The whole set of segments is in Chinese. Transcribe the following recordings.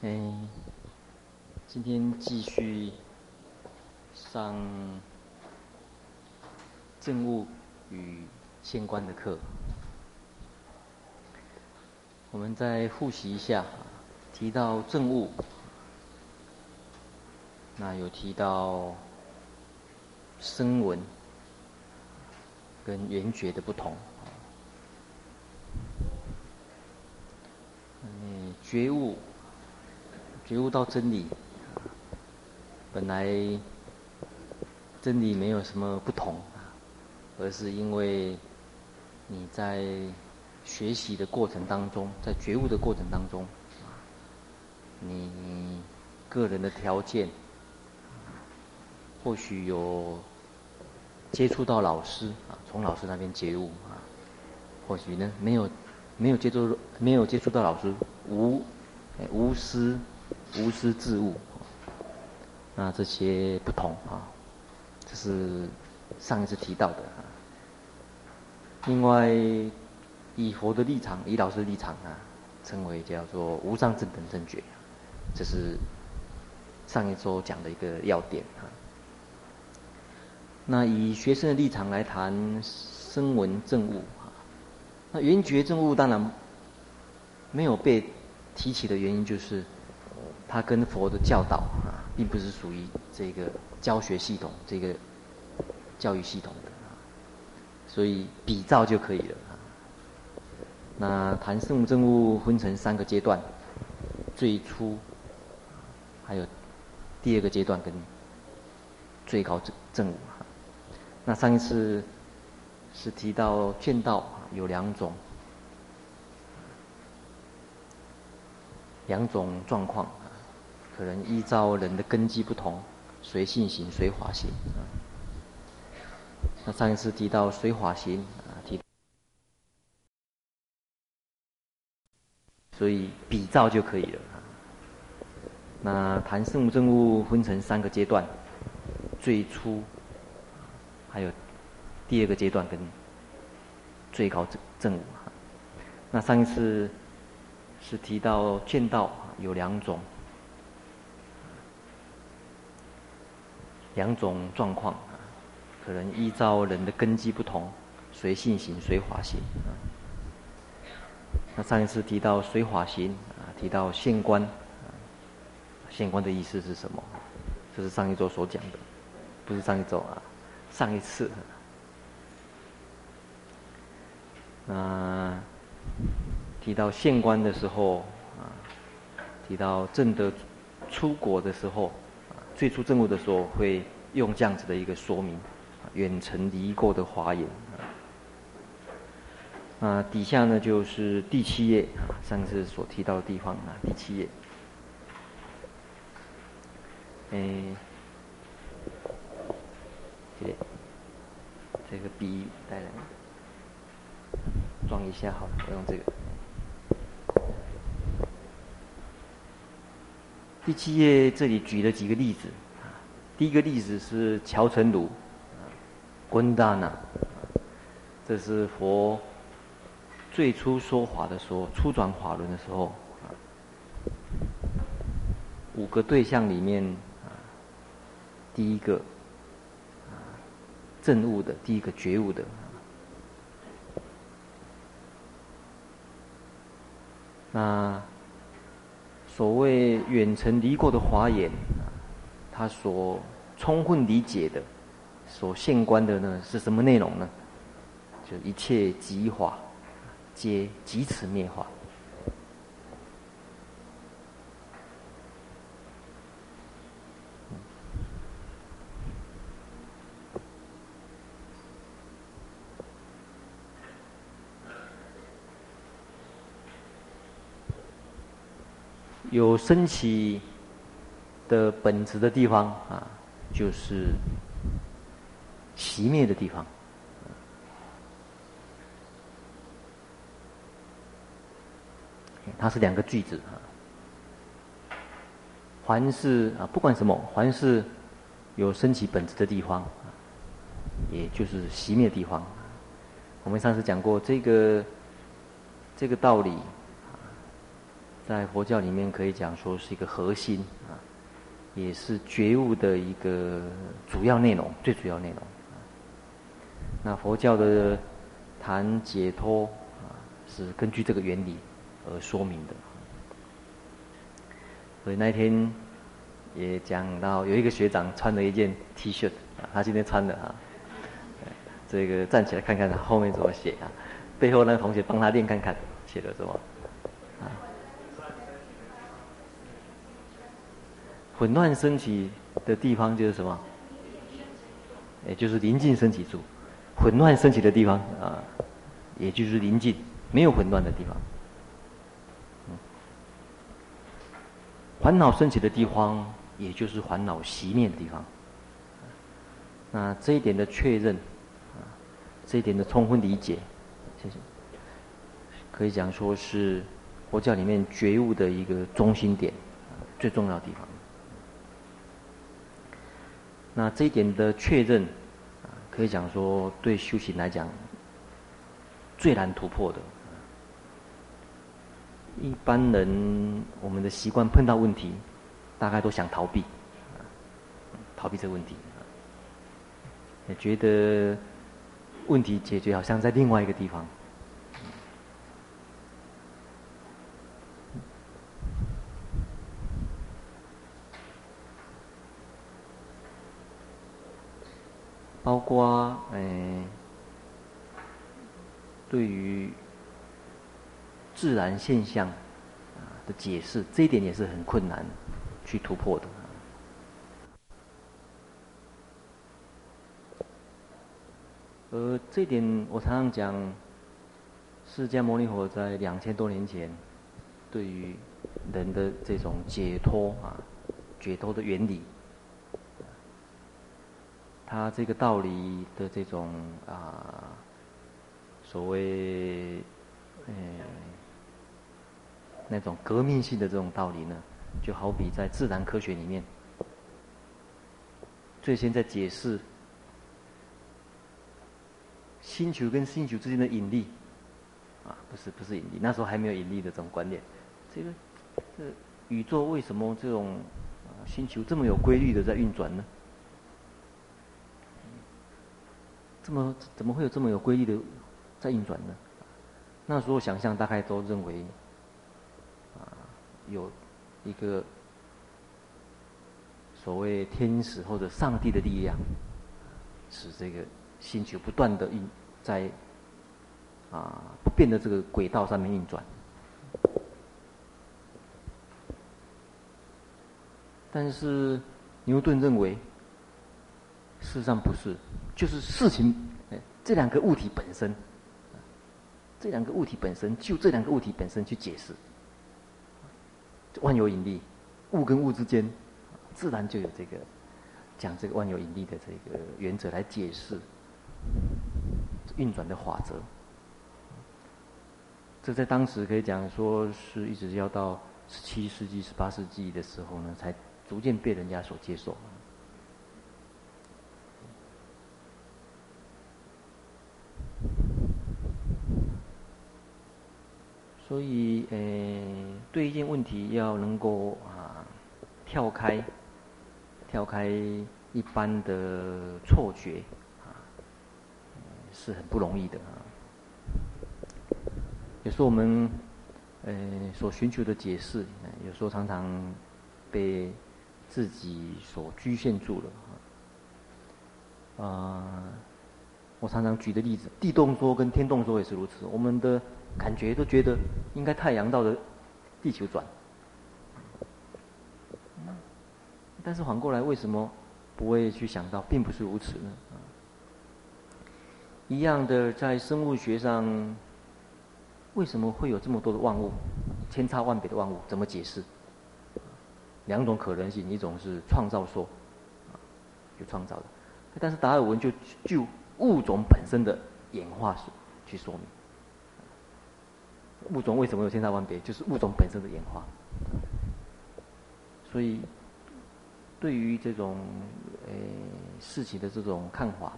哎，今天继续上政务与相关的课。我们再复习一下，提到政务，那有提到声闻跟缘觉的不同。嗯，觉悟，觉悟到真理，本来真理没有什么不同，而是因为你在学习的过程当中，在觉悟的过程当中，你个人的条件，或许有接触到老师啊，从老师那边觉悟啊，或许呢没有。没有接触，没有接触到老师，无，无私，无师自悟，那这些不同啊，这是上一次提到的啊。另外，以佛的立场，以老师的立场啊，称为叫做无上正等正觉，这是上一周讲的一个要点啊。那以学生的立场来谈声闻证悟啊。那缘觉证悟当然没有被提起的原因，就是它跟佛的教导啊，并不是属于这个教学系统、这个教育系统的啊，所以比照就可以了啊。那谈声闻证悟分成三个阶段，最初还有第二个阶段跟最高正正悟啊。那上一次是提到见道。有两种，两种状况，可能依照人的根基不同，随性行，随法行。那上一次提到随法行啊，提，所以比照就可以了啊。那谈声闻证物分成三个阶段，最初，还有第二个阶段跟。最高证证悟，那上一次是提到见道有两种，两种状况啊，可能依照人的根基不同，随信行，随法行啊。那上一次提到随法行啊，提到现观啊，现观的意思是什么？这是上一周所讲的，不是上一周啊，上一次。那提到现观的时候啊，提到正德出国的时候，最初证悟的时候会用这样子的一个说明，远程离垢的华严啊。底下呢就是第七页，上次所提到的地方啊，第七页。哎，这这个笔带来。装一下好了，我用这个。第七页这里举了几个例子，第一个例子是乔陈如，滚达那，这是佛最初说法的时候，初转法轮的时候，五个对象里面，第一个证悟的，第一个觉悟的。那所谓远程离过的华严，他所充分理解的、所现观的呢，是什么内容呢？就一切即法，皆即此灭法。有升起的本质的地方啊，就是熄灭的地方。它是两个句子啊。凡是啊，不管什么，凡是有升起本质的地方，也就是熄灭的地方。我们上次讲过这个这个道理。在佛教里面可以讲说是一个核心啊，也是觉悟的一个主要内容，最主要内容。那佛教的谈解脱啊，是根据这个原理而说明的。所以那天也讲到，有一个学长穿了一件 T 恤啊，他今天穿的啊，这个站起来看看他后面怎么写啊，背后那个同学帮他念看看，写的什么？混乱升起的地方就是什么？也就是临近升起处。混乱升起的地方啊，也就是临近没有混乱的地方。烦恼升起的地方，也就是烦恼熄灭的地方。那这一点的确认，啊，这一点的充分理解，谢谢。可以讲说是佛教里面觉悟的一个中心点，最重要的地方。那这一点的确认，可以讲说对修行来讲最难突破的。一般人，我们的习惯碰到问题，大概都想逃避，逃避这个问题，也觉得问题解决好像在另外一个地方。包括哎，对于。自然现象啊的解释，这一点也是很困难去突破的。而这点我常常讲，释迦牟尼佛在两千多年前对于人的这种解脱啊、解脱的原理，他这个道理的这种啊所谓嗯。那种革命性的这种道理呢，就好比在自然科学里面，最先在解释星球跟星球之间的引力，啊，不是不是引力，那时候还没有引力的这种观念。这个这宇宙为什么这种星球这么有规律的在运转呢？这么怎么会有这么有规律的在运转呢？那时候想象大概都认为。啊有一个所谓天使或者上帝的力量，使这个星球不断的运在啊不变的这个轨道上面运转。但是牛顿认为，事实上不是，就是事情，这两个物体本身，这两个物体本身，就这两个物体本身去解释。万有引力，物跟物之间，自然就有这个讲这个万有引力的这个原则来解释运转的法则。这在当时可以讲说是一直要到十七世纪、十八世纪的时候呢，才逐渐被人家所接受。所以，呃，对一件问题要能够啊跳开，跳开一般的错觉啊，是很不容易的啊。有时候我们呃所寻求的解释，有时候常常被自己所局限住了啊。啊，我常常举的例子，地动说跟天动说也是如此。我们的感觉都觉得应该太阳绕着地球转，但是反过来为什么不会去想到并不是如此呢？一样的，在生物学上，为什么会有这么多的万物，千差万别的万物？怎么解释？两种可能性，一种是创造说，就创造的，但是达尔文就就物种本身的演化史去说明。物种为什么有千差万别？就是物种本身的演化。所以，对于这种呃事情的这种看法，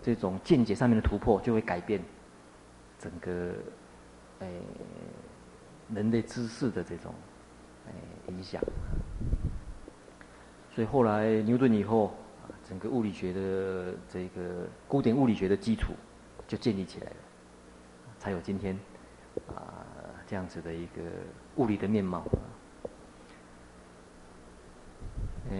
这种见解上面的突破，就会改变整个呃人类知识的这种哎影响。所以后来牛顿以后，整个物理学的这个古典物理学的基础就建立起来了，才有今天啊这样子的一个物理的面貌。呃，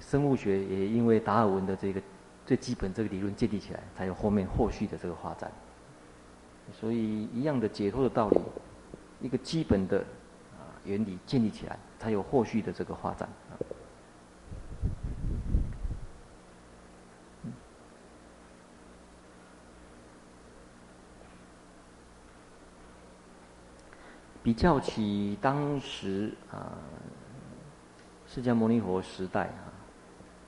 生物学也因为达尔文的这个最基本这个理论建立起来，才有后面后续的这个发展。所以一样的解脱的道理，一个基本的啊原理建立起来，才有后续的这个发展。比较起当时啊，释迦牟尼佛时代啊，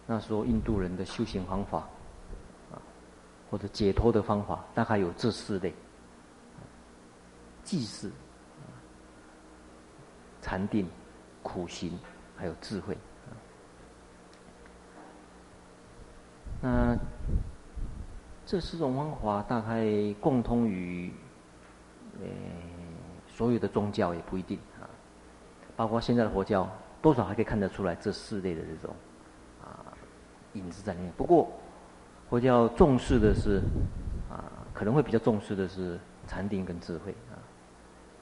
那时候印度人的修行方法啊，或者解脱的方法，大概有这四类：寂识、禅定、苦行，还有智慧。那这四种方法大概共通于，诶。所有的宗教也不一定啊，包括现在的佛教，多少还可以看得出来这四类的这种啊影子在里面。不过，佛教重视的是啊，可能会比较重视的是禅定跟智慧啊，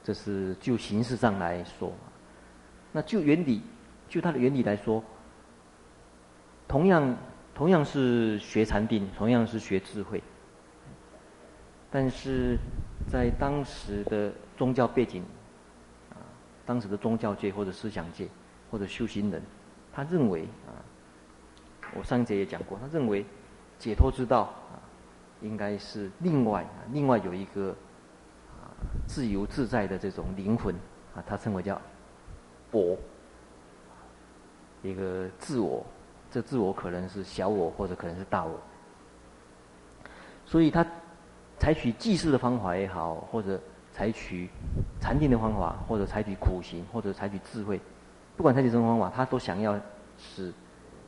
这是就形式上来说。那就原理，就它的原理来说，同样同样是学禅定，同样是学智慧，但是在当时的。宗教背景，啊，当时的宗教界或者思想界或者修行人，他认为啊，我上一节也讲过，他认为解脱之道啊，应该是另外啊，另外有一个啊自由自在的这种灵魂啊，他称为叫我，一个自我，这自我可能是小我或者可能是大我，所以他采取祭祀的方法也好，或者。采取禅定的方法，或者采取苦行，或者采取智慧，不管采取什么方法，他都想要使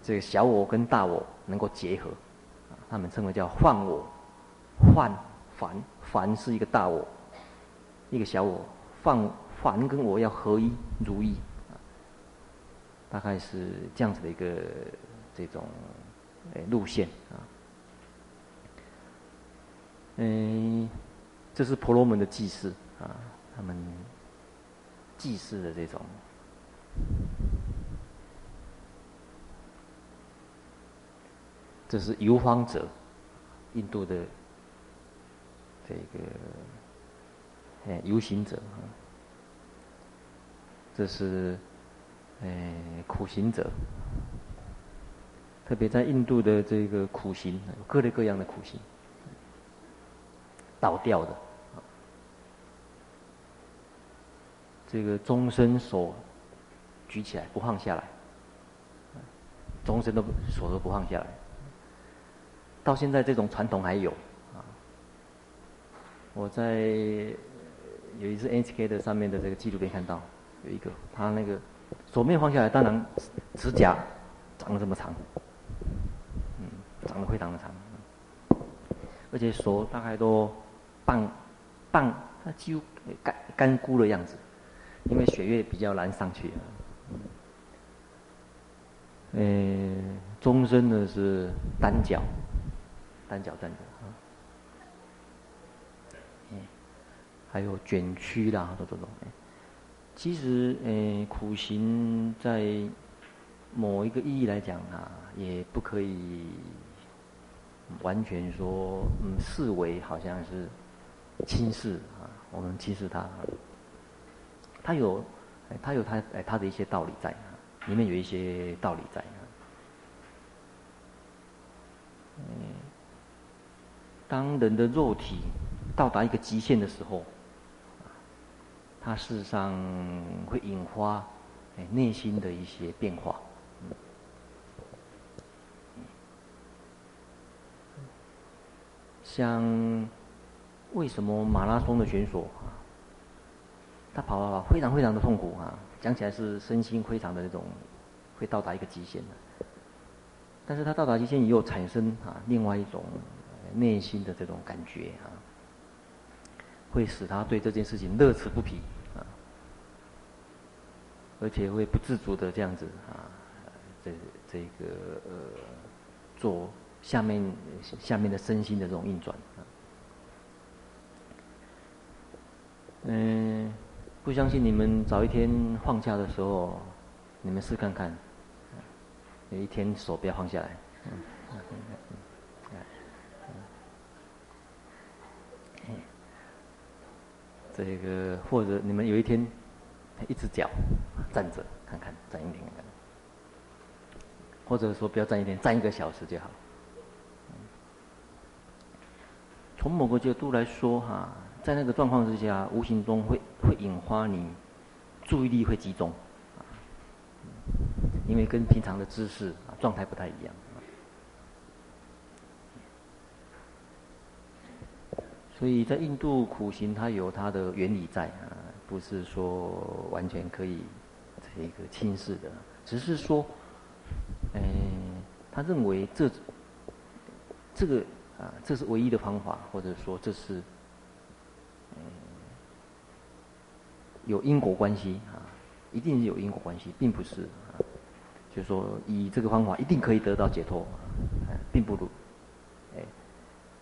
这个小我跟大我能够结合，他们称为叫梵我，梵梵梵是一个大我，一个小我，梵梵跟我要合一如一，大概是这样子的一个这种路线啊，嗯。这是婆罗门的祭祀啊，他们祭祀的这种，这是游方者，印度的这个哎游行者啊，这是哎苦行者，特别在印度的这个苦行，各类各样的苦行，倒吊的。这个终身手举起来不放下来，终身都手都不放下来。到现在这种传统还有啊。我在有一次 NHK 的上面的这个纪录片看到，有一个他那个手没有放下来，当然指甲长得这么长，嗯，长得非常的长，而且手大概都半半，他几乎干干枯的样子。因为血液比较难上去，嗯，终身的是单脚，单脚站着，嗯，还有卷曲啦，这种，其实，呃，苦行在某一个意义来讲啊，也不可以完全说，嗯，视为好像是轻视啊，我们轻视它。他有，他有他哎，他的一些道理在，里面有一些道理在。嗯，当人的肉体到达一个极限的时候，他事实上会引发哎内心的一些变化。像为什么马拉松的选手啊？他跑跑跑，非常非常的痛苦啊！讲起来是身心非常的那种，会到达一个极限的。但是他到达极限以后，产生啊另外一种内心的这种感觉啊，会使他对这件事情乐此不疲啊。而且会不自主的这样子啊，这这个呃，做下面下面的身心的这种运转啊。嗯，不相信你们早一天放假的时候，你们试看看，有一天手不要放下来。这个或者你们有一天一只脚站着看看，站一天，或者说不要站一天，站一个小时就好。从某个角度来说，哈。在那个状况之下，无形中会会引发你注意力会集中，因为跟平常的姿势啊状态不太一样。所以在印度苦行，它有它的原理在啊，不是说完全可以这个轻视的，只是说，嗯，他认为这这个啊，这是唯一的方法，或者说这是。有因果关系啊，一定是有因果关系，并不是啊，就是说以这个方法一定可以得到解脱，啊，并不如，哎，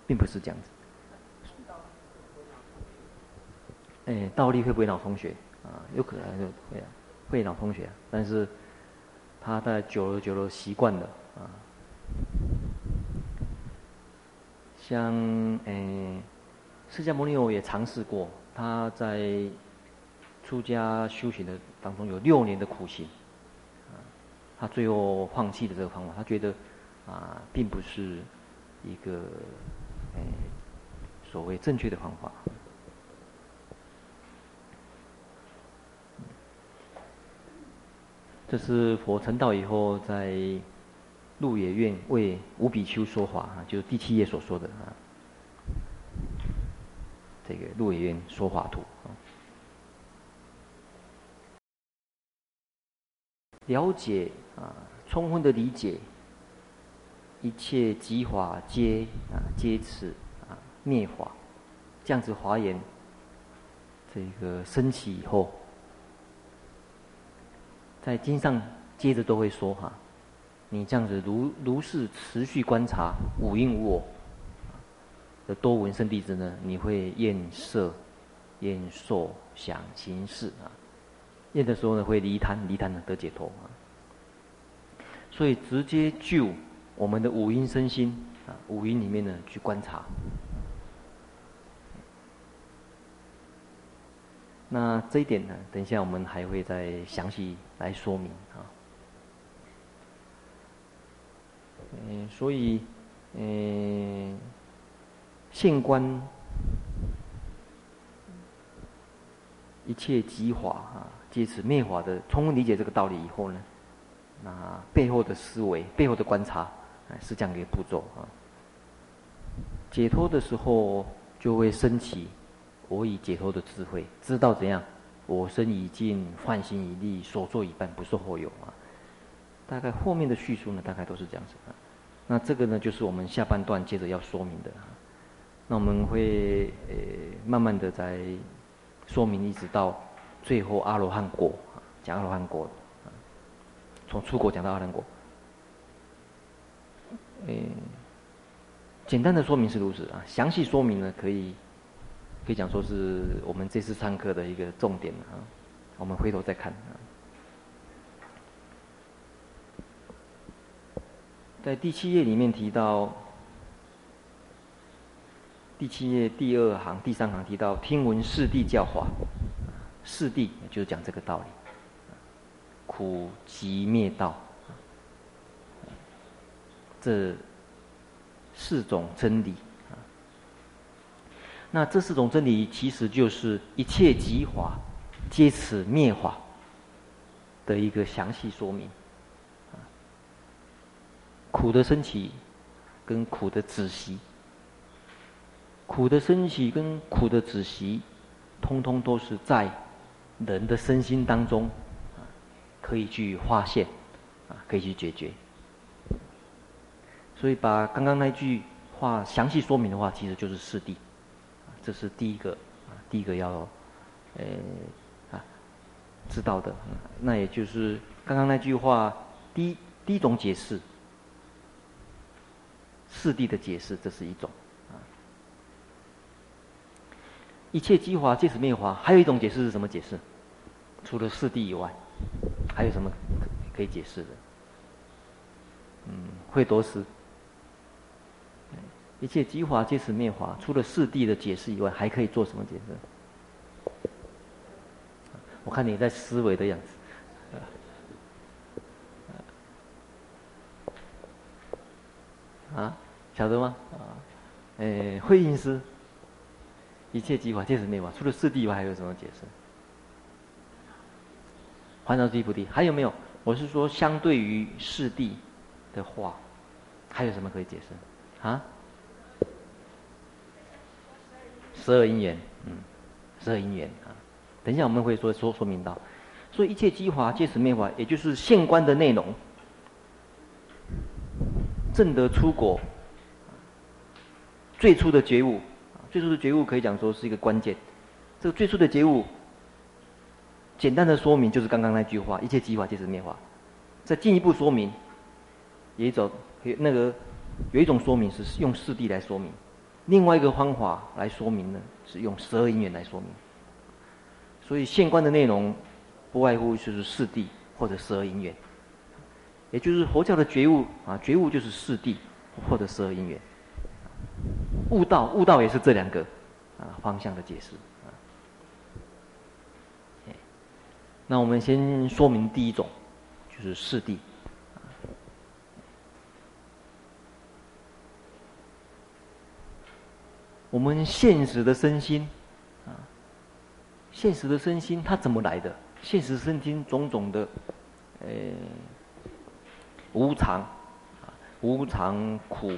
并不是这样子。哎，倒立会不会脑充血啊？有可能就会会脑充血，但是他在久了久了习惯了啊，像哎。释迦牟尼佛也尝试过，他在出家修行的当中有六年的苦行，啊，他最后放弃的这个方法，他觉得啊，并不是一个哎所谓正确的方法。这是佛成道以后在鹿野苑为五比丘说法啊，就是第七页所说的啊。这个鹿野苑说法图啊，了解啊，充分的理解，一切即法皆啊皆此啊灭法，这样子华严这个升起以后，在经上接着都会说哈，你这样子如如是持续观察无因无我。的多闻圣弟子呢，你会厌色、厌受、想行识啊。厌的时候呢，会离贪，离贪呢得解脱啊。所以直接就我们的五阴身心啊，五阴里面呢去观察。那这一点呢，等一下我们还会再详细来说明啊。嗯，所以，嗯。现观一切即法啊，借此灭法的充分理解这个道理以后呢，那背后的思维、背后的观察，是这样一个步骤啊。解脱的时候就会升起我已解脱的智慧，知道怎样我身已尽，幻心已立，所作已办，不受后有啊。大概后面的叙述呢，大概都是这样子啊。那这个呢，就是我们下半段接着要说明的啊。那我们会呃慢慢的在说明，一直到最后阿罗汉果，讲阿罗汉果，从初果讲到阿罗汉果。简单的说明是如此啊，详细说明呢可以可以讲说是我们这次上课的一个重点啊，我们回头再看啊。在第七页里面提到。第七页第二行第三行提到，听闻四谛教法，四谛就是讲这个道理，苦集灭道，这四种真理。那这四种真理其实就是一切即法，皆此灭法的一个详细说明。苦的升起，跟苦的止息。苦的升起跟苦的止息，通通都是在人的身心当中，可以去发现，啊，可以去解决。所以把刚刚那句话详细说明的话，其实就是四谛，这是第一个，啊，第一个要，呃，啊，知道的。那也就是刚刚那句话，第一第一种解释，四谛的解释，这是一种。一切机华皆是灭华，还有一种解释是什么解释？除了四谛以外，还有什么可以解释的？嗯，会多师。一切机华皆是灭华，除了四谛的解释以外，还可以做什么解释？我看你在思维的样子。啊，晓得吗？啊，诶，慧印师。一切机华届此灭华，除了四谛以外，还有什么解释？还有第一菩提，还有没有？我是说，相对于四谛的话，还有什么可以解释？啊？十二因缘，嗯，十二因缘啊。等一下我们会说说说明到，所以一切机华皆是灭华，也就是现观的内容，证得出国，最初的觉悟。最初的觉悟可以讲说是一个关键。这个最初的觉悟，简单的说明就是刚刚那句话：一切机华届此灭化。再进一步说明，有一种那个有一种说明是用四谛来说明，另外一个方法来说明呢是用十二因缘来说明。所以现观的内容不外乎就是四谛或者十二因缘，也就是佛教的觉悟啊，觉悟就是四谛或者十二因缘。悟道，悟道也是这两个啊方向的解释啊。那我们先说明第一种，就是四谛。我们现实的身心啊，现实的身心它怎么来的？现实身心种种的，呃，无常啊，无常苦。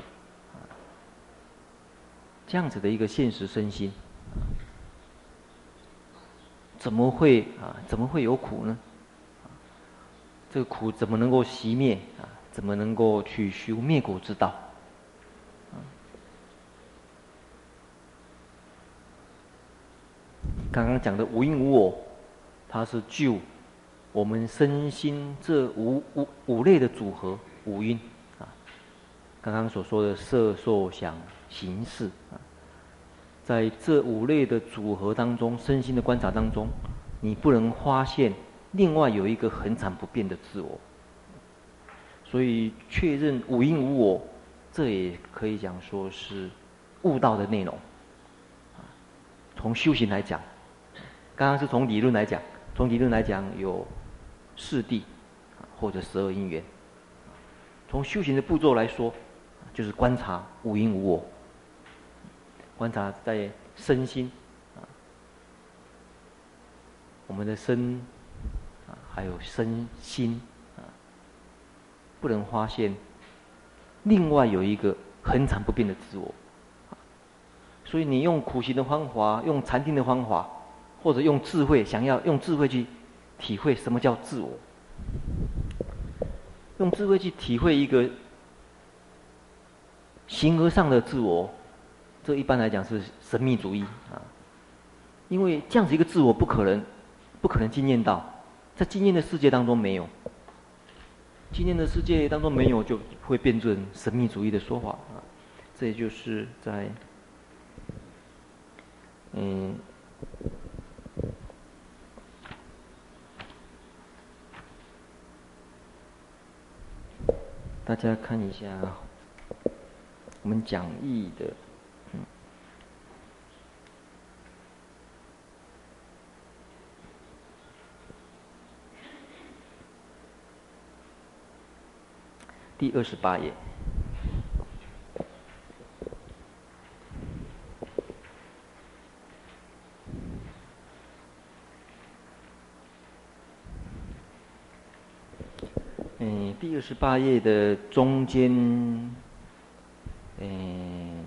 这样子的一个现实身心，怎么会啊？怎么会有苦呢？这个苦怎么能够熄灭啊？怎么能够去修灭苦之道？刚刚讲的无因无我，它是就我们身心这五五五类的组合五蕴啊。刚刚所说的色受想。形式啊，在这五类的组合当中，身心的观察当中，你不能发现另外有一个恒常不变的自我。所以确认五因无我，这也可以讲说是悟道的内容。从修行来讲，刚刚是从理论来讲，从理论来讲有四谛或者十二因缘。从修行的步骤来说，就是观察五因无我。观察在身心啊，我们的身啊，还有身心啊，不能发现另外有一个恒常不变的自我。所以你用苦行的方法，用禅定的方法，或者用智慧，想要用智慧去体会什么叫自我，用智慧去体会一个形而上的自我。这一般来讲是神秘主义啊，因为这样子一个自我不可能，不可能经验到，在经验的世界当中没有，经验的世界当中没有，就会变成神秘主义的说法啊。这也就是在，嗯，大家看一下我们讲义的。第二十八页，嗯，第二十八页的中间，嗯，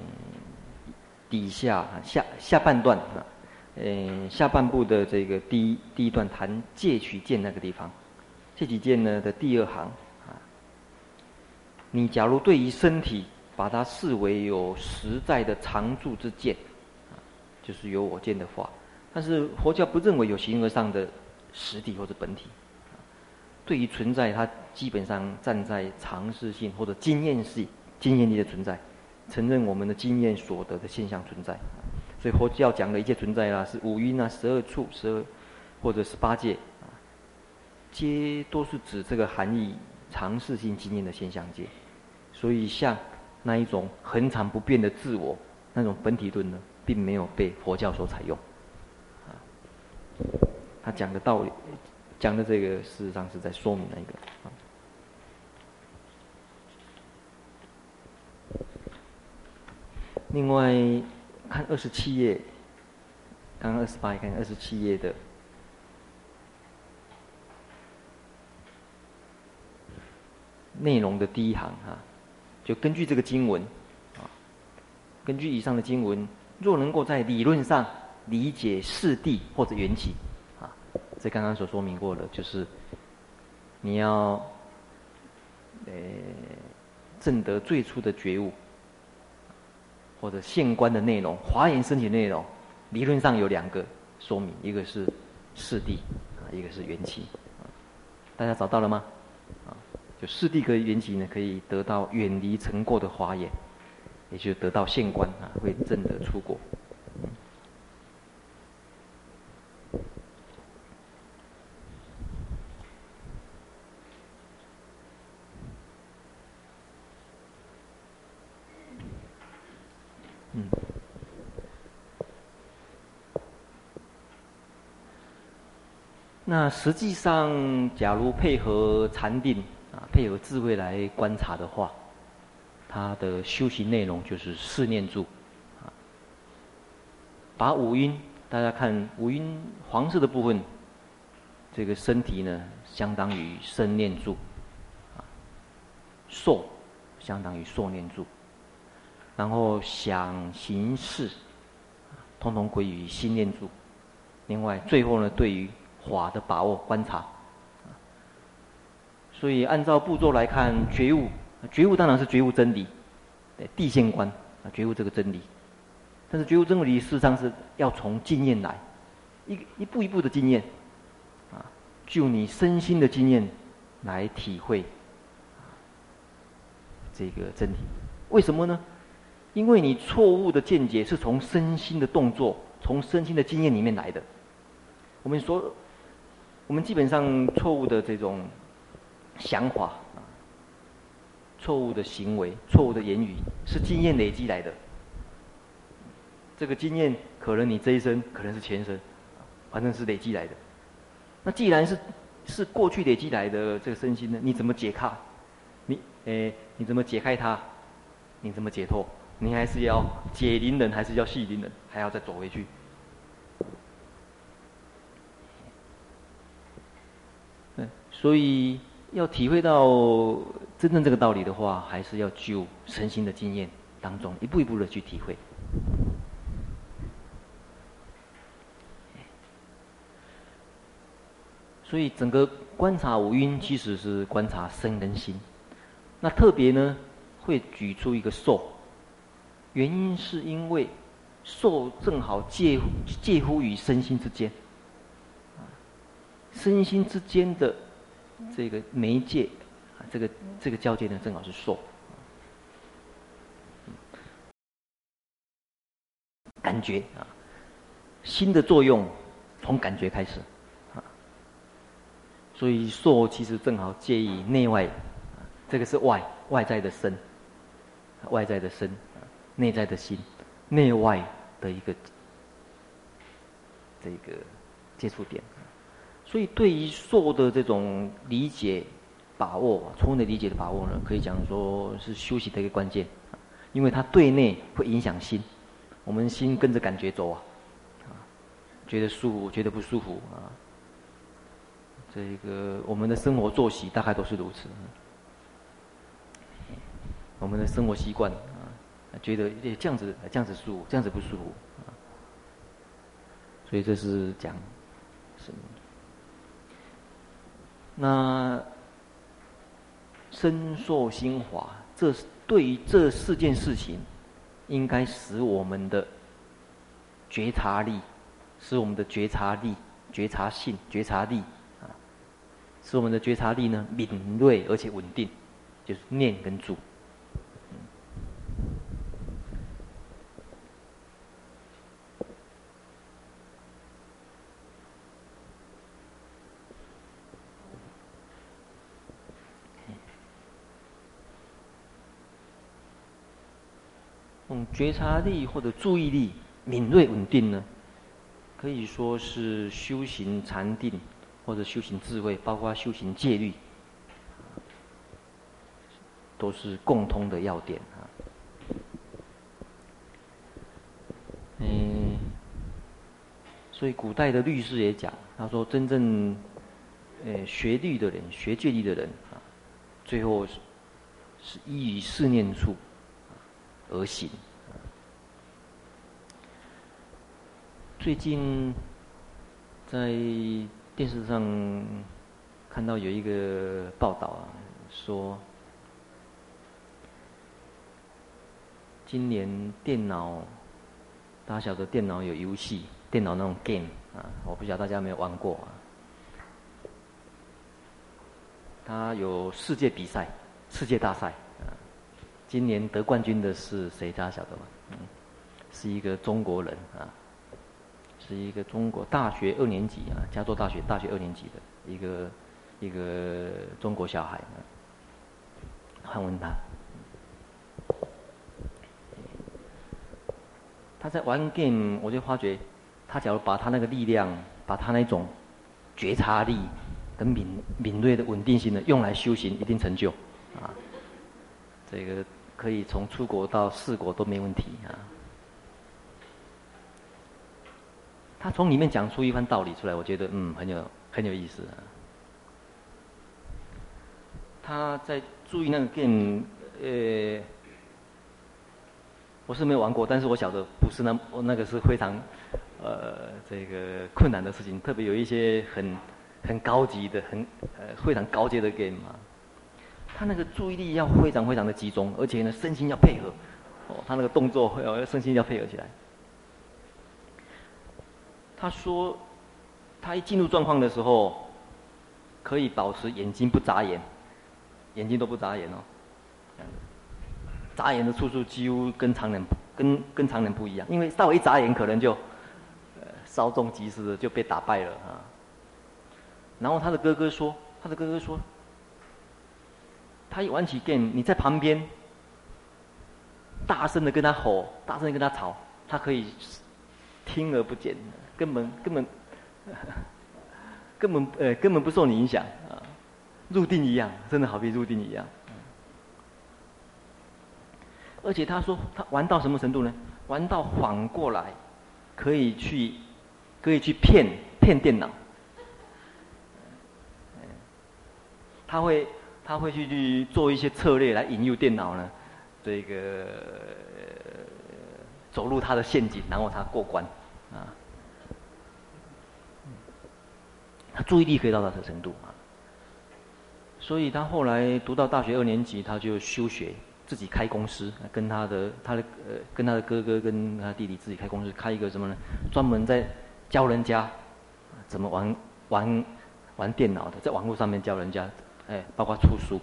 底下下下半段啊，嗯，下半部的这个第一第一段谈戒取见那个地方，戒取见呢的第二行。你假如对于身体把它视为有实在的常住之见，啊，就是有我见的话，但是佛教不认为有形而上的实体或者本体。对于存在，它基本上站在常识性或者经验性、经验力的存在，承认我们的经验所得的现象存在。所以佛教讲的一切存在啦，是五蕴啊、十二处、十二或者十八界，啊皆都是指这个含义常识性经验的现象界。所以像那一种恒常不变的自我，那种本体论呢，并没有被佛教所采用。啊，他讲的道理。讲的这个事实上是在说明那个啊。另外，看二十七页，刚刚二十八页，看二十七页的内容的第一行哈，就根据这个经文啊，根据以上的经文，若能够在理论上理解四谛或者缘起。啊这刚刚所说明过的，就是你要呃证得最初的觉悟，或者现观的内容，华严身体内容，理论上有两个说明，一个是四谛啊，一个是缘起啊。大家找到了吗？啊，就四谛跟缘起呢，可以得到远离成过的华严，也就得到现观啊，会证得出国。嗯。那实际上，假如配合禅定，配合智慧来观察的话，他的修行内容就是四念住，把五音，大家看五音黄色的部分，这个身体呢，相当于身念住，啊，受相当于受念住，然后想行识，通通归于心念住，另外最后呢，对于法的把握观察，所以按照步骤来看，觉悟，觉悟当然是觉悟真理，对，谛现观啊，觉悟这个真理。但是觉悟真理事实上是要从经验来，一一步一步的经验，啊，就你身心的经验来体会这个真理。为什么呢？因为你错误的见解是从身心的动作、从身心的经验里面来的。我们说。我们基本上错误的这种想法，错误的行为、错误的言语，是经验累积来的。这个经验可能你这一生，可能是前生，反正是累积来的。那既然是是过去累积来的这个身心呢，你怎么解开？你诶，你怎么解开它？你怎么解脱？你还是要解铃人，还是要系铃人？还要再走回去？所以要体会到真正这个道理的话，还是要就身心的经验当中一步一步的去体会。所以整个观察五蕴，其实是观察身跟心。那特别呢，会举出一个受，原因是因为受正好介介乎于身心之间，身心之间的。这个媒介，啊，这个这个交界呢，正好是受，感觉啊，心的作用从感觉开始，啊，所以受其实正好介于内外，这个是外外在的身，外在的身，内在的心，内外的一个这个接触点。所以，对于受的这种理解、把握，充分的理解的把握呢，可以讲说是休息的一个关键，因为它对内会影响心，我们心跟着感觉走啊，啊，觉得舒服，觉得不舒服啊，这个我们的生活作息大概都是如此，我们的生活习惯啊，觉得这样子这样子舒服，这样子不舒服啊，所以这是讲什么？那深受心华，这对于这四件事情，应该使我们的觉察力，使我们的觉察力觉察性、觉察力啊，使我们的觉察力呢敏锐而且稳定，就是念跟住。觉察力或者注意力敏锐稳定呢，可以说是修行禅定或者修行智慧，包括修行戒律，都是共通的要点啊。嗯，所以古代的律师也讲，他说真正呃学律的人、学戒律的人啊，最后是是依于四念处而行。最近在电视上看到有一个报道啊，说今年电脑大小的电脑有游戏，电脑那种 game 啊，我不晓得大家有没有玩过啊。它有世界比赛、世界大赛啊。今年得冠军的是谁？大家晓得吗？嗯，是一个中国人啊。是一个中国大学二年级啊，加州大学大学二年级的一个一个中国小孩啊。还问他，他在玩 game，我就发觉，他假如把他那个力量，把他那种觉察力跟敏敏锐的稳定性呢，用来修行，一定成就啊。这个可以从出国到四国都没问题啊。他从里面讲出一番道理出来，我觉得嗯很有很有意思啊。他在注意那个 game，呃，我是没有玩过，但是我晓得不是那我那个是非常呃这个困难的事情，特别有一些很很高级的、很呃非常高阶的 game 嘛。他那个注意力要非常非常的集中，而且呢身心要配合，哦，他那个动作要身心要配合起来。他说，他一进入状况的时候，可以保持眼睛不眨眼，眼睛都不眨眼哦。眨眼的次数几乎跟常人跟跟常人不一样，因为稍微一眨眼，可能就呃稍纵即逝的就被打败了啊。然后他的哥哥说，他的哥哥说，他一玩起 game，你在旁边大声的跟他吼，大声的跟他吵，他可以听而不见。根本根本 根本呃根本不受你影响啊，入定一样，真的好比入定一样。而且他说他玩到什么程度呢？玩到反过来可以去可以去骗骗电脑。他会他会去去做一些策略来引诱电脑呢，这个走入他的陷阱，然后他过关啊。他注意力可以到达这程度啊，所以他后来读到大学二年级，他就休学，自己开公司，跟他的他的呃跟他的哥哥跟他弟弟自己开公司，开一个什么呢？专门在教人家怎么玩玩玩电脑的，在网络上面教人家，哎，包括出书。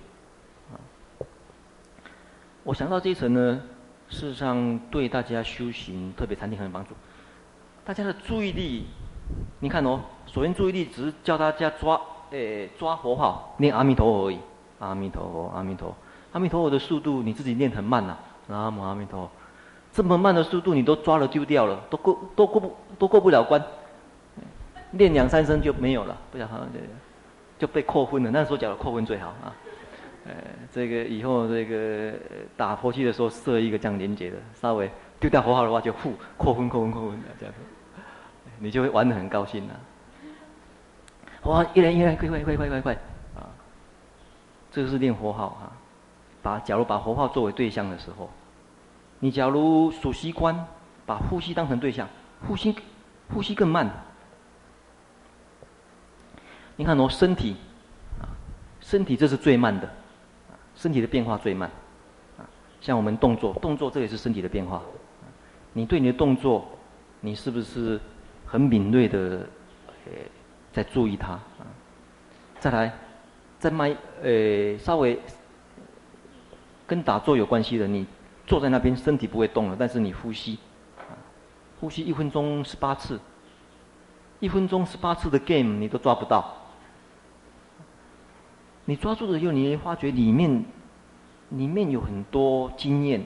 我想到这一层呢，事实上对大家修行特别禅定很有帮助，大家的注意力。你看哦，首先注意力只是叫大家抓，诶、抓佛号，念阿弥陀佛而已。阿弥陀佛，阿弥陀佛，阿弥陀佛的速度你自己念很慢呐、啊。南无阿弥陀佛，这么慢的速度你都抓了丢掉了，都过都过不都过不了关。念两三声就没有了，不晓得就被扣分了。那时候讲的扣分最好啊。呃，这个以后这个打佛七的时候设一个这样连接的，稍微丢掉佛号的话就负扣分扣分扣分的这样子。你就会玩得很高兴了、啊。哇，一人一人，快快快快快快！啊，这个是练佛号啊。把假如把佛号作为对象的时候，你假如数息观，把呼吸当成对象，呼吸呼吸更慢。你看哦，身体啊，身体这是最慢的，身体的变化最慢。啊，像我们动作，动作这也是身体的变化。你对你的动作，你是不是？很敏锐的，呃，在注意它啊。再来，再慢呃稍微跟打坐有关系的，你坐在那边身体不会动了，但是你呼吸，呼吸一分钟十八次，一分钟十八次的 game 你都抓不到。你抓住的时候，你发觉里面，里面有很多经验，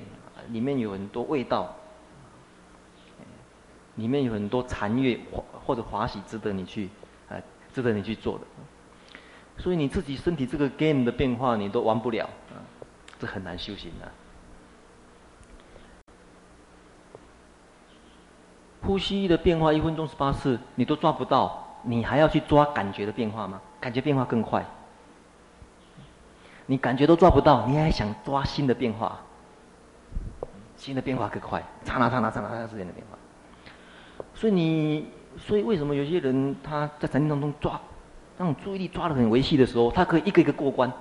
里面有很多味道，里面有很多禅悦或或者华喜，值得你去，呃，值得你去做的。所以你自己身体这个 game 的变化，你都玩不了，啊，这很难修行的。呼吸的变化一分钟十八次，你都抓不到，你还要去抓感觉的变化吗？感觉变化更快。你感觉都抓不到，你还想抓新的变化？新的变化更快，刹那刹那刹那刹那之间的变化。所以你，所以为什么有些人他在禅定当中抓，那种注意力抓得很维系的时候，他可以一个一个过关，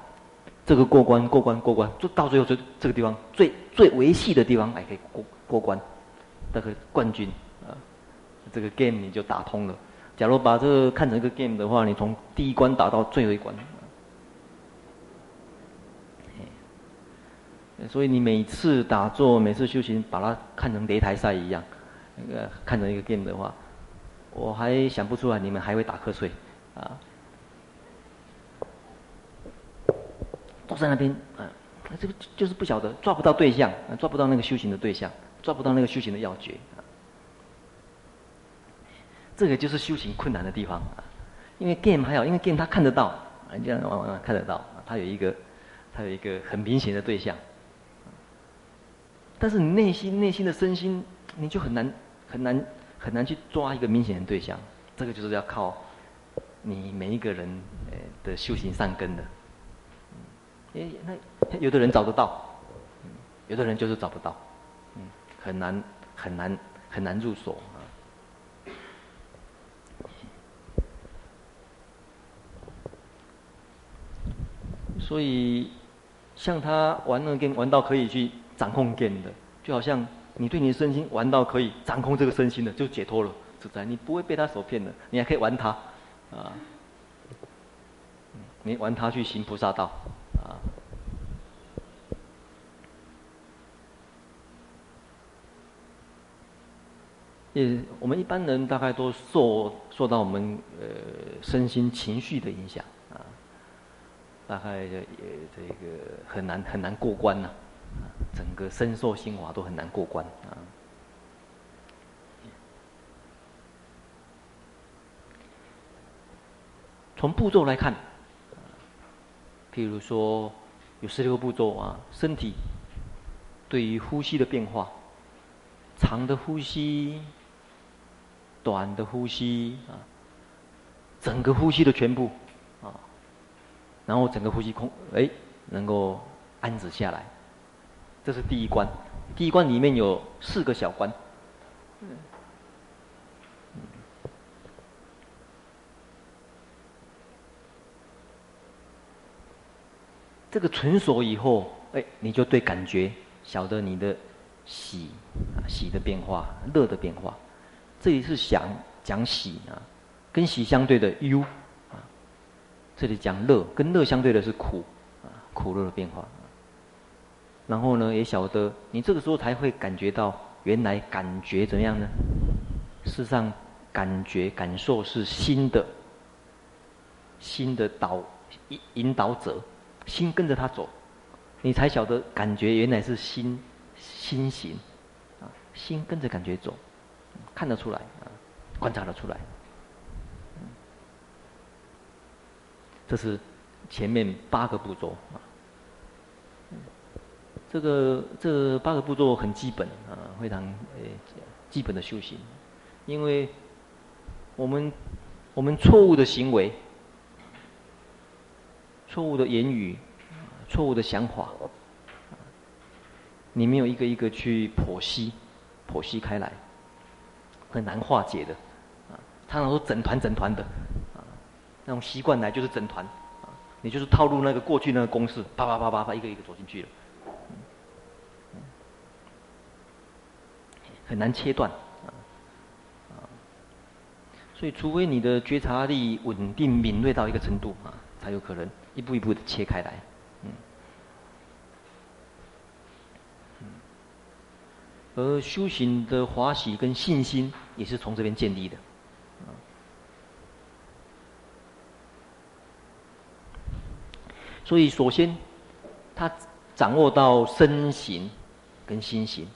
这个过关过关过关，就到最后就这个地方最最维系的地方还可以过过关，那个冠军啊，这个 game 你就打通了。假如把这个看成一个 game 的话，你从第一关打到最后一关。所以你每次打坐，每次修行，把它看成擂台赛一样，那个看成一个 game 的话，我还想不出来你们还会打瞌睡，啊，坐在那边，啊，这个就是不晓得抓不到对象，抓不到那个修行的对象，抓不到那个修行的要诀，啊，这个就是修行困难的地方啊，因为 game 还好，因为 game 它看得到，人家往往看得到，它有一个，它有一个很明显的对象。但是你内心内心的身心，你就很难很难很难去抓一个明显的对象，这个就是要靠你每一个人呃的修行善根的。诶，那有的人找得到，有的人就是找不到，很难很难很难入手啊。所以像他玩那个 game 玩到可以去。掌控 game 的，就好像你对你的身心玩到可以掌控这个身心的，就解脱了，自在。你不会被他所骗的，你还可以玩他，啊，你玩他去行菩萨道，啊。也，我们一般人大概都受受到我们呃身心情绪的影响啊，大概也这个很难很难过关呐。整个身受心法都很难过关啊。从步骤来看，譬如说有十六个步骤啊，身体对于呼吸的变化，长的呼吸、短的呼吸啊，整个呼吸的全部啊，然后整个呼吸空，哎，能够安止下来。这是第一关，第一关里面有四个小关。这个纯熟以后，哎，你就对感觉晓得你的喜喜的变化，乐的变化。这里是想讲喜啊，跟喜相对的忧啊。这里讲乐，跟乐相对的是苦啊，苦乐的变化。然后呢，也晓得你这个时候才会感觉到，原来感觉怎么样呢？事实上，感觉感受是心的，心的导引导者，心跟着他走，你才晓得感觉原来是心心行，啊，心跟着感觉走，看得出来啊，观察得出来。这是前面八个步骤啊。这个这八个步骤很基本啊，非常诶基本的修行，因为我们我们错误的行为、错误的言语、错误的想法，你没有一个一个去剖析、剖析开来，很难化解的啊。他常说整团整团的啊，那种习惯来就是整团啊，你就是套路那个过去那个公式，啪啪啪啪啪一个一个走进去了。很难切断，所以，除非你的觉察力稳定敏锐到一个程度啊，才有可能一步一步的切开来。嗯。而修行的欢喜跟信心也是从这边建立的。所以，首先，他掌握到身形跟心形。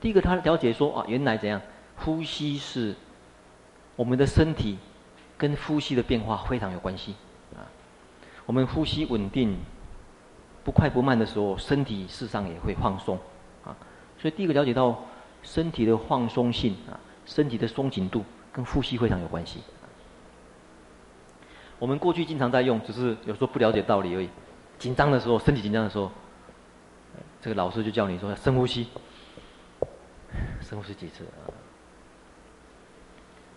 第一个，他了解说啊，原来怎样，呼吸是我们的身体跟呼吸的变化非常有关系啊。我们呼吸稳定，不快不慢的时候，身体事实上也会放松啊。所以，第一个了解到身体的放松性啊，身体的松紧度跟呼吸非常有关系。我们过去经常在用，只是有时候不了解道理而已。紧张的时候，身体紧张的时候，这个老师就叫你说深呼吸，深呼吸几次啊。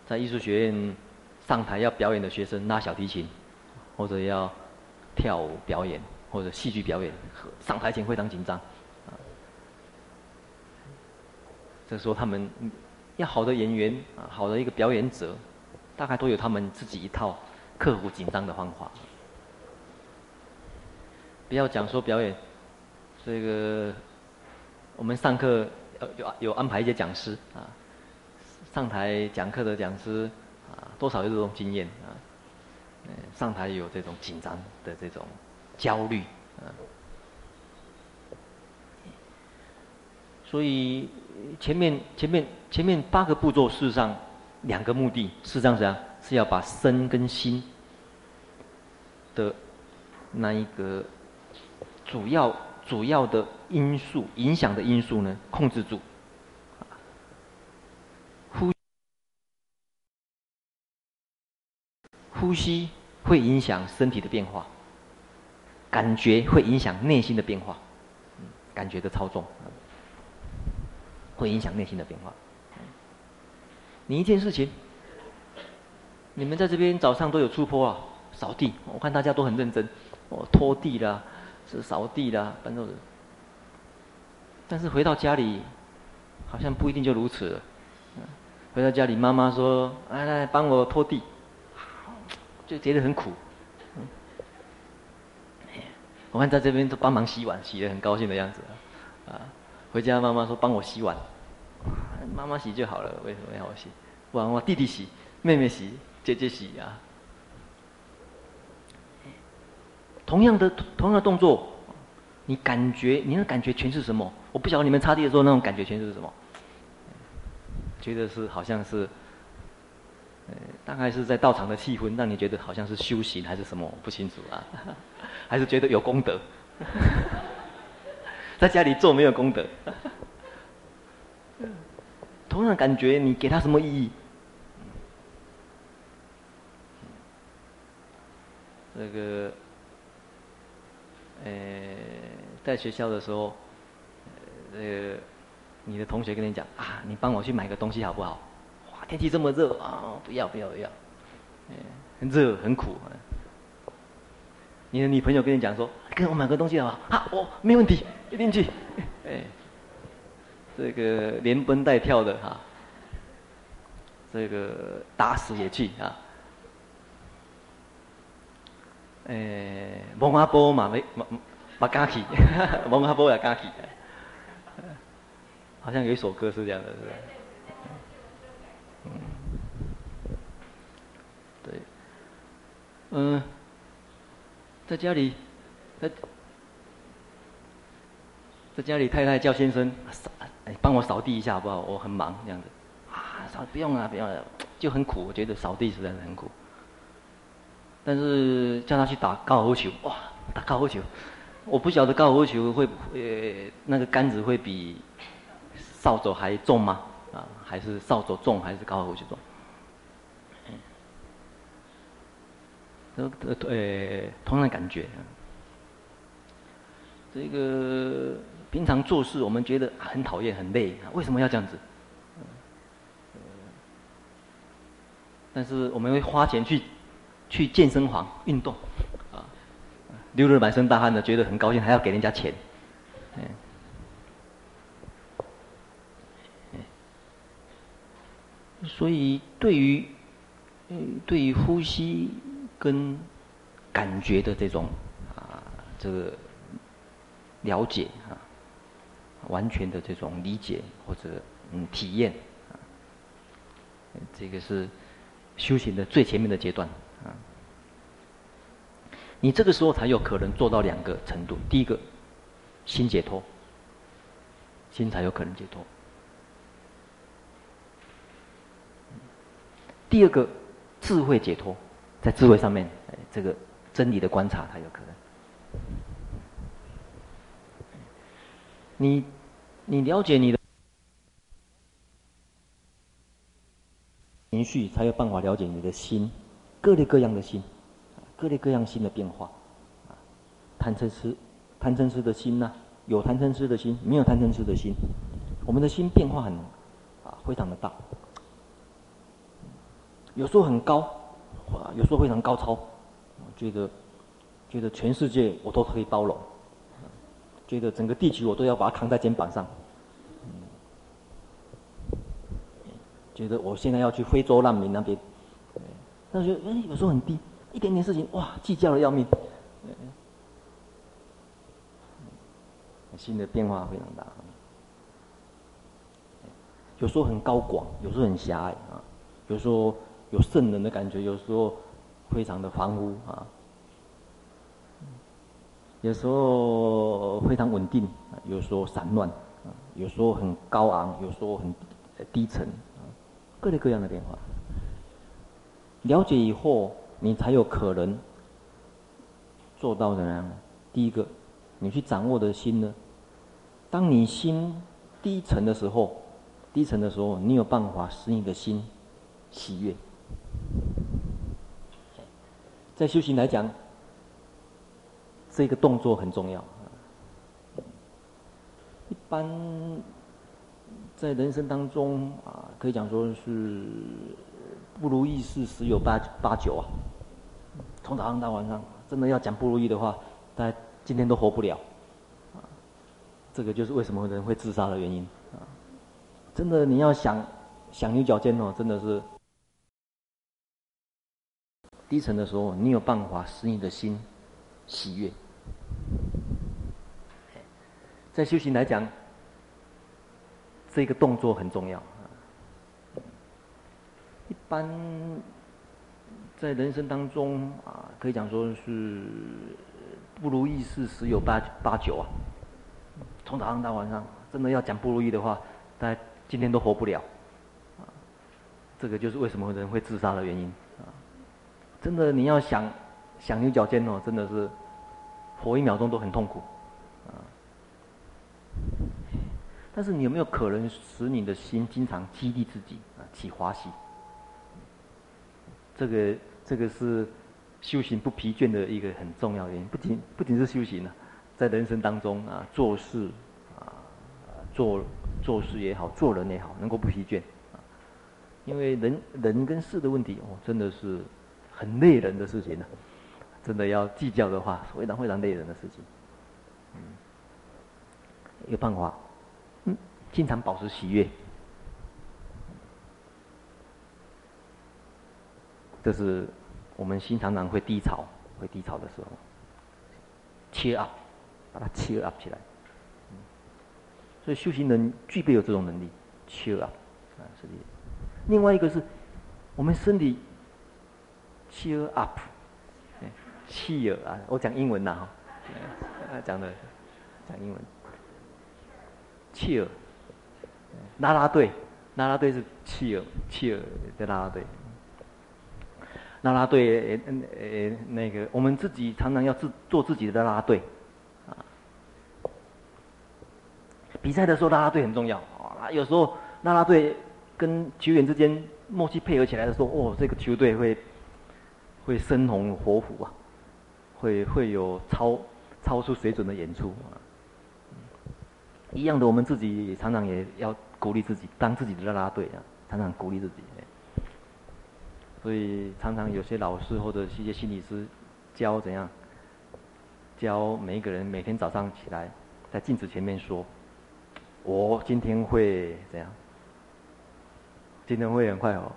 在艺术学院上台要表演的学生拉小提琴，或者要跳舞表演，或者戏剧表演，上台前非常紧张。这时候他们要好的演员啊，好的一个表演者，大概都有他们自己一套。克服紧张的方法，不要讲说表演，这个我们上课有有安排一些讲师啊，上台讲课的讲师啊，多少有这种经验啊，嗯上台有这种紧张的这种焦虑啊，所以前面前面前面八个步骤，事实上两个目的，事实上是这样，是要把身跟心。的那一个主要主要的因素，影响的因素呢，控制住。呼呼吸会影响身体的变化，感觉会影响内心的变化，感觉的操纵会影响内心的变化。你一件事情，你们在这边早上都有出坡啊。扫地，我看大家都很认真，哦，拖地啦，是扫地啦，搬桌子。但是回到家里，好像不一定就如此了。回到家里，妈妈说：“来来，帮我拖地。”就觉得很苦。我看在这边都帮忙洗碗，洗得很高兴的样子啊。回家妈妈说：“帮我洗碗。”妈妈洗就好了，为什么要我洗？不然我弟弟洗，妹妹洗，姐姐洗啊。同样的同样的动作，你感觉你的感觉全是什么？我不晓得你们擦地的时候那种感觉全是什么？觉得是好像是，呃，大概是在道场的气氛让你觉得好像是修行还是什么？不清楚啊，还是觉得有功德？在家里做没有功德？同样的感觉，你给他什么意义？这个。呃，在学校的时候，呃，你的同学跟你讲啊，你帮我去买个东西好不好？哇，天气这么热啊，不要不要不要，很热很苦。你的女朋友跟你讲说，跟我买个东西好不好？好，我没问题，一定去。哎，这个连蹦带跳的哈，这个打死也去啊。诶，蒙阿波嘛没嘛嘛敢去，蒙阿波也敢去，好像有一首歌是这样的，是吧？嗯，对，嗯，在家里，在在家里，太太叫先生扫，哎，帮我扫地一下好不好？我很忙这样子，啊，扫不用啊，不用了，就很苦，我觉得扫地实在是很苦。但是叫他去打高尔夫球，哇，打高尔夫球，我不晓得高尔夫球会，呃，那个杆子会比扫帚还重吗？啊，还是扫帚重，还是高尔夫球重？呃，呃，同样的感觉。这个平常做事，我们觉得很讨厌、很累，为什么要这样子？但是我们会花钱去。去健身房运动，啊，流了满身大汗的，觉得很高兴，还要给人家钱，嗯，所以对于嗯，对于呼吸跟感觉的这种啊，这个了解啊，完全的这种理解或者嗯体验啊，这个是修行的最前面的阶段。啊。你这个时候才有可能做到两个程度：第一个，心解脱，心才有可能解脱；第二个。智慧解脱，在智慧上面，这个真理的观察才有可能。你，你了解你的情绪，才有办法了解你的心，各类各样的心，各类各样心的变化。啊贪嗔痴，贪嗔痴的心呐，有贪嗔痴的心，没有贪嗔痴的心，我们的心变化很啊，非常的大。有时候很高，啊！有时候非常高超，觉得觉得全世界我都可以包容，觉得整个地球我都要把它扛在肩膀上，觉得我现在要去非洲难民那边，但是哎，有时候很低，一点点事情哇，计较的要命，心的变化非常大，有时候很高广，有时候很狭隘啊，有时候。有圣人的感觉，有时候非常的恍惚啊，有时候非常稳定，有时候散乱，有时候很高昂，有时候很低沉，各类各样的变化。了解以后，你才有可能做到怎样？第一个，你去掌握的心呢？当你心低沉的时候，低沉的时候，你有办法使你的心喜悦。在修行来讲，这个动作很重要。一般在人生当中啊，可以讲说是不如意事十有八八九啊。从早上到晚上，真的要讲不如意的话，大家今天都活不了。啊这个就是为什么人会自杀的原因。啊真的，你要想想牛角尖哦，真的是。低沉的时候，你有办法使你的心喜悦。在修行来讲，这个动作很重要。一般在人生当中啊，可以讲说是不如意事十有八八九啊。从早上到晚上，真的要讲不如意的话，大家今天都活不了啊。这个就是为什么人会自杀的原因啊。真的，你要想想牛角尖哦，真的是活一秒钟都很痛苦，啊！但是你有没有可能使你的心经常激励自己啊，起欢喜？这个这个是修行不疲倦的一个很重要原因。不仅不仅是修行啊，在人生当中啊，做事啊，做做事也好，做人也好，能够不疲倦啊。因为人人跟事的问题哦，真的是。很累人的事情呢，真的要计较的话，非常非常累人的事情。嗯，有办法，嗯，经常保持喜悦，这是我们心常常会低潮、会低潮的时候，cheer up，把它 cheer up 起来。所以修行人具备有这种能力，cheer up，啊，是的。另外一个是，我们身体。Cheer up，cheer 啊，我讲英文呐哈，讲的讲英文。Cheer，拉拉队，拉拉队是 cheer，cheer 的拉拉队。拉拉队，呃呃那个我们自己常常要自做自己的拉拉队，啊，比赛的时候拉拉队很重要啊，有时候拉拉队跟球员之间默契配合起来的时候，哦，这个球队会。会生龙活虎啊，会会有超超出水准的演出啊。一样的，我们自己常常也要鼓励自己，当自己的拉拉队啊，常常鼓励自己。所以常常有些老师或者一些心理师教怎样，教每一个人每天早上起来在镜子前面说：“我今天会怎样？今天会很快哦。”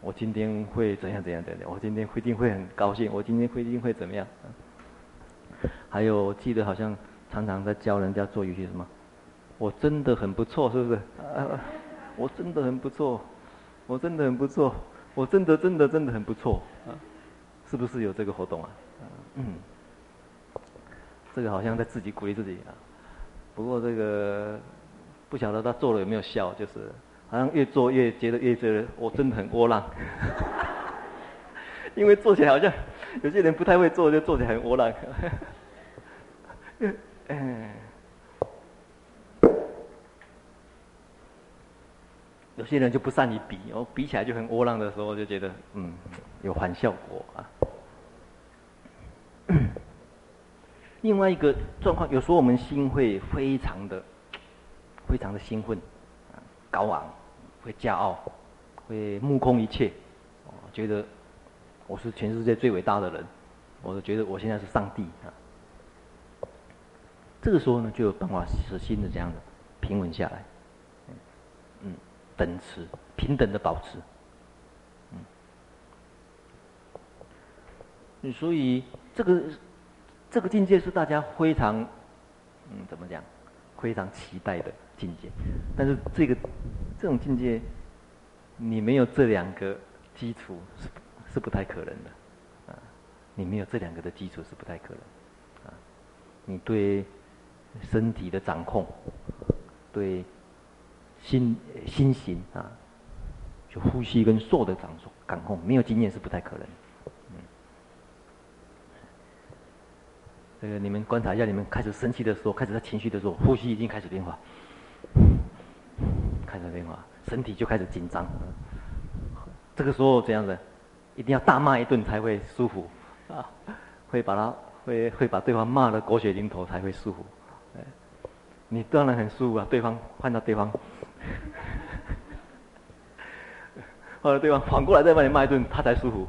我今天会怎样怎样怎样，我今天一定会很高兴，我今天一定会怎么样？还有，记得好像常常在教人家做一些什么，我真的很不错，是不是？我真的很不错，我真的很不错，我真的真的真的很不错啊！是不是有这个活动啊？嗯，这个好像在自己鼓励自己啊。不过这个不晓得他做了有没有效，就是好像越做越觉得越觉得我真的很窝囊，因为做起来好像有些人不太会做，就做起来很窝囊。嗯，有些人就不善于比，哦比起来就很窝囊的时候，就觉得嗯有反效果啊。另外一个状况，有时候我们心会非常的、非常的兴奋，高昂，会骄傲，会目空一切，觉得我是全世界最伟大的人，我觉得我现在是上帝啊。这个时候呢，就有办法使心的这样的平稳下来，等持，平等的保持，嗯，所以这个。这个境界是大家非常，嗯，怎么讲，非常期待的境界。但是这个这种境界，你没有这两个基础是是不太可能的，啊，你没有这两个的基础是不太可能，啊，你对身体的掌控，对心心行啊，就呼吸跟受的掌控掌控，没有经验是不太可能。嗯这个你们观察一下，你们开始生气的时候，开始在情绪的时候，呼吸已经开始变化，开始变化，身体就开始紧张。这个时候怎样子，一定要大骂一顿才会舒服啊！会把他会会把对方骂得狗血淋头才会舒服。你当然很舒服啊，对方换到对方，换 到对方反过来再把你骂一顿，他才舒服。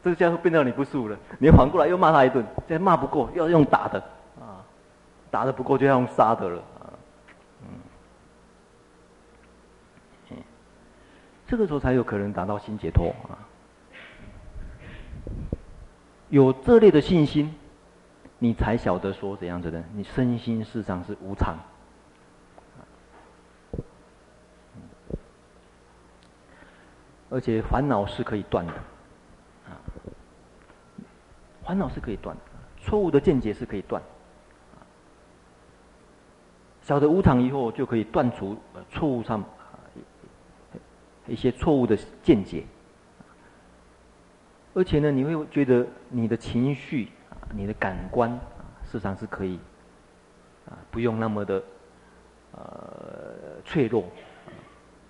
这个家伙变到你不舒服了，你反过来又骂他一顿，现在骂不过，要用打的，啊，打的不过就要用杀的了，啊，嗯，这个时候才有可能达到心解脱啊。有这类的信心，你才晓得说怎样子的，你身心事实上是无常，而且烦恼是可以断的。啊烦恼是可以断的，错误的见解是可以断。晓得无常以后，就可以断除错误上一些错误的见解。而且呢，你会觉得你的情绪、你的感官啊，事实上是可以啊，不用那么的呃脆弱，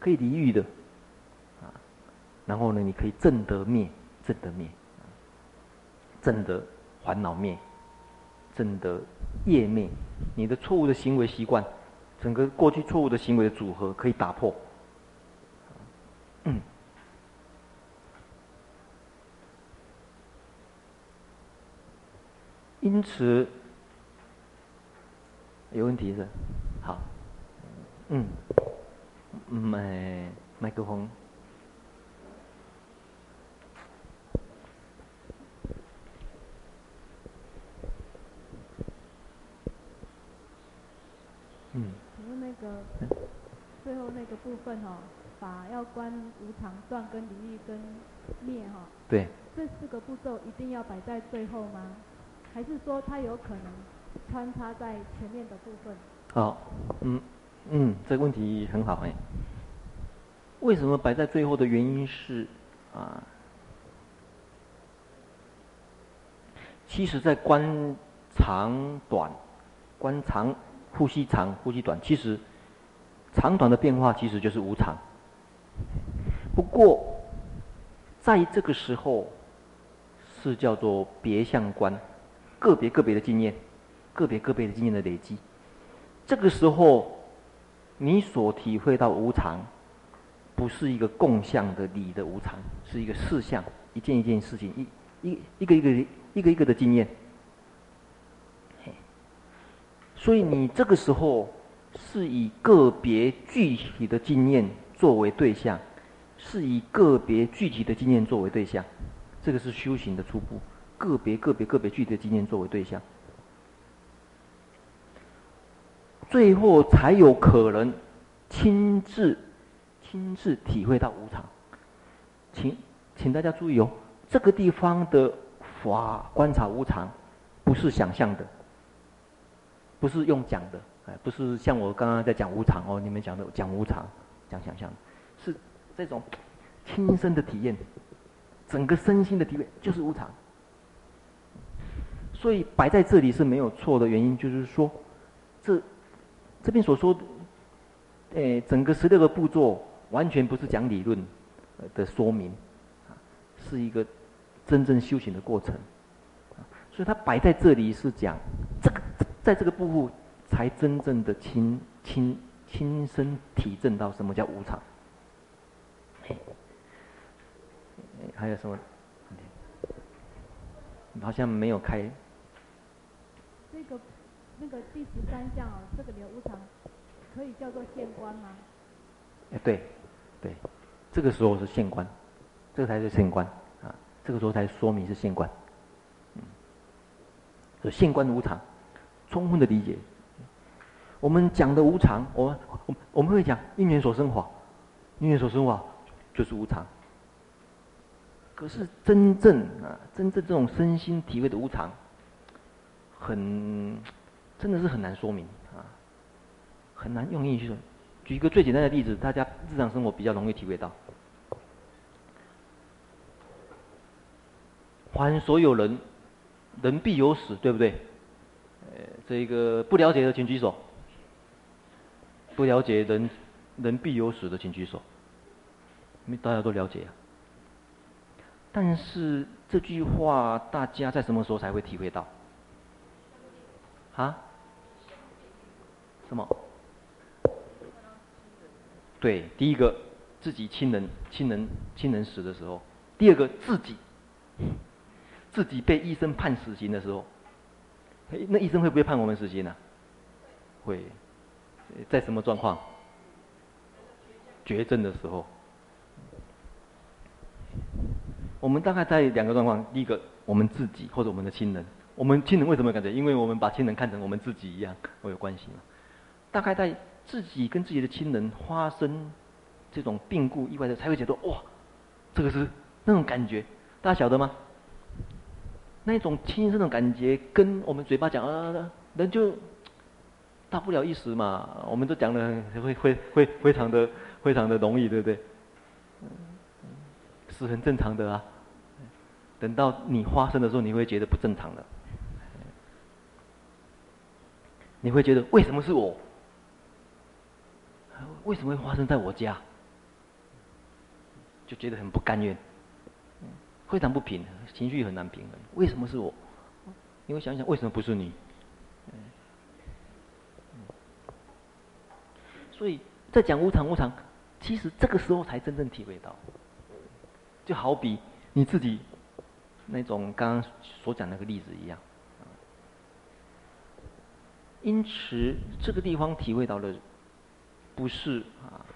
可以离欲的。然后呢，你可以正得灭，正得灭。正得烦恼灭，正得业灭，你的错误的行为习惯，整个过去错误的行为的组合可以打破。嗯。因此，有问题是？好。嗯。麦麦克风。嗯，请问那个最后那个部分哦，法要观无常断跟离欲跟灭哈？对。这四个步骤一定要摆在最后吗？还是说它有可能穿插在前面的部分？好，嗯嗯，这个问题很好哎。为什么摆在最后的原因是啊？其实在观长短，观长。呼吸长，呼吸短，其实长短的变化其实就是无常。不过，在这个时候是叫做别相观，个别个别的经验，个别个别的经验的累积。这个时候，你所体会到无常，不是一个共相的理的无常，是一个事相，一件一件事情，一一一个一个一个一个的经验。所以你这个时候是以个别具体的经验作为对象，是以个别具体的经验作为对象，这个是修行的初步。个别个别个别具体的经验作为对象，最后才有可能亲自亲自体会到无常。请请大家注意哦，这个地方的法观察无常，不是想象的，不是用讲的，哎，不是像我刚刚在讲无常哦，你们讲的讲无常，讲想象，是这种亲身的体验，整个身心的体验就是无常。所以摆在这里是没有错的原因，就是说，这这边所说的，哎，整个十六个步骤完全不是讲理论的说明，是一个真正修行的过程，所以它摆在这里是讲这个，在这个部分才真正的亲亲亲身体证到什么叫无常。还有什么？好像没有开。这个那个第十三项哦，这个里的无常可以叫做现观吗？哎，对，对，这个时候是现观，这个才是现观啊，这个时候才说明是现观。嗯，所以现观无常，充分的理解。我们讲的无常，我们我们我们会讲因缘所生法，因缘所生法就是无常。可是真正啊，真正这种身心体会的无常。很，真的是很难说明啊，很难用硬去说。举一个最简单的例子，大家日常生活比较容易体会到。凡所有人，人必有死，对不对？呃，这个不了解的请举手。不了解人，人必有死的请举手。因为大家都了解啊。但是这句话，大家在什么时候才会体会到？啊？什么？对，第一个自己亲人、亲人、亲人死的时候；第二个自己，自己被医生判死刑的时候。那医生会不会判我们死刑呢？会。在什么状况？绝症的时候。我们大概在两个状况：第一个，我们自己或者我们的亲人。我们亲人为什么感觉？因为我们把亲人看成我们自己一样，我有关系嘛。大概在自己跟自己的亲人发生这种病故意外的，才会觉得哇，这个是那种感觉，大家晓得吗？那种亲身的感觉，跟我们嘴巴讲啊，人就大不了一时嘛。我们都讲的会会会非常的非常的容易，对不对？是很正常的啊。等到你发生的时候，你会觉得不正常的。你会觉得为什么是我？为什么会发生在我家？就觉得很不甘愿，非常不平衡，情绪很难平衡。为什么是我？你会想想，为什么不是你？所以在讲无常无常，其实这个时候才真正体会到。就好比你自己那种刚刚所讲那个例子一样。因此，这个地方体会到的，不是啊，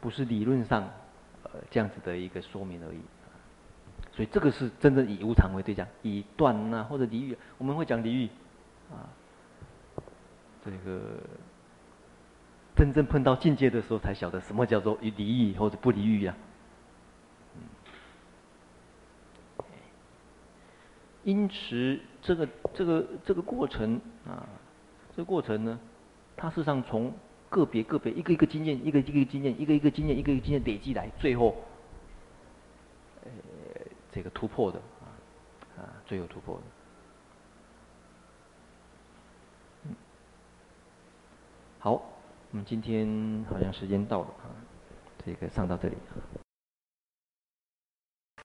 不是理论上呃这样子的一个说明而已。所以这个是真正以无常为对象，以断啊或者离欲，我们会讲离欲啊。这个真正碰到境界的时候，才晓得什么叫做离欲或者不离欲呀。因此，这个这个这个过程啊。这个过程呢，它事实上从个别个别一个一个经验，一个一个经验，一个一个经验，一个一个经验累积来，最后，这个突破的啊，啊，最有突破的。好，我们今天好像时间到了啊，这个上到这里。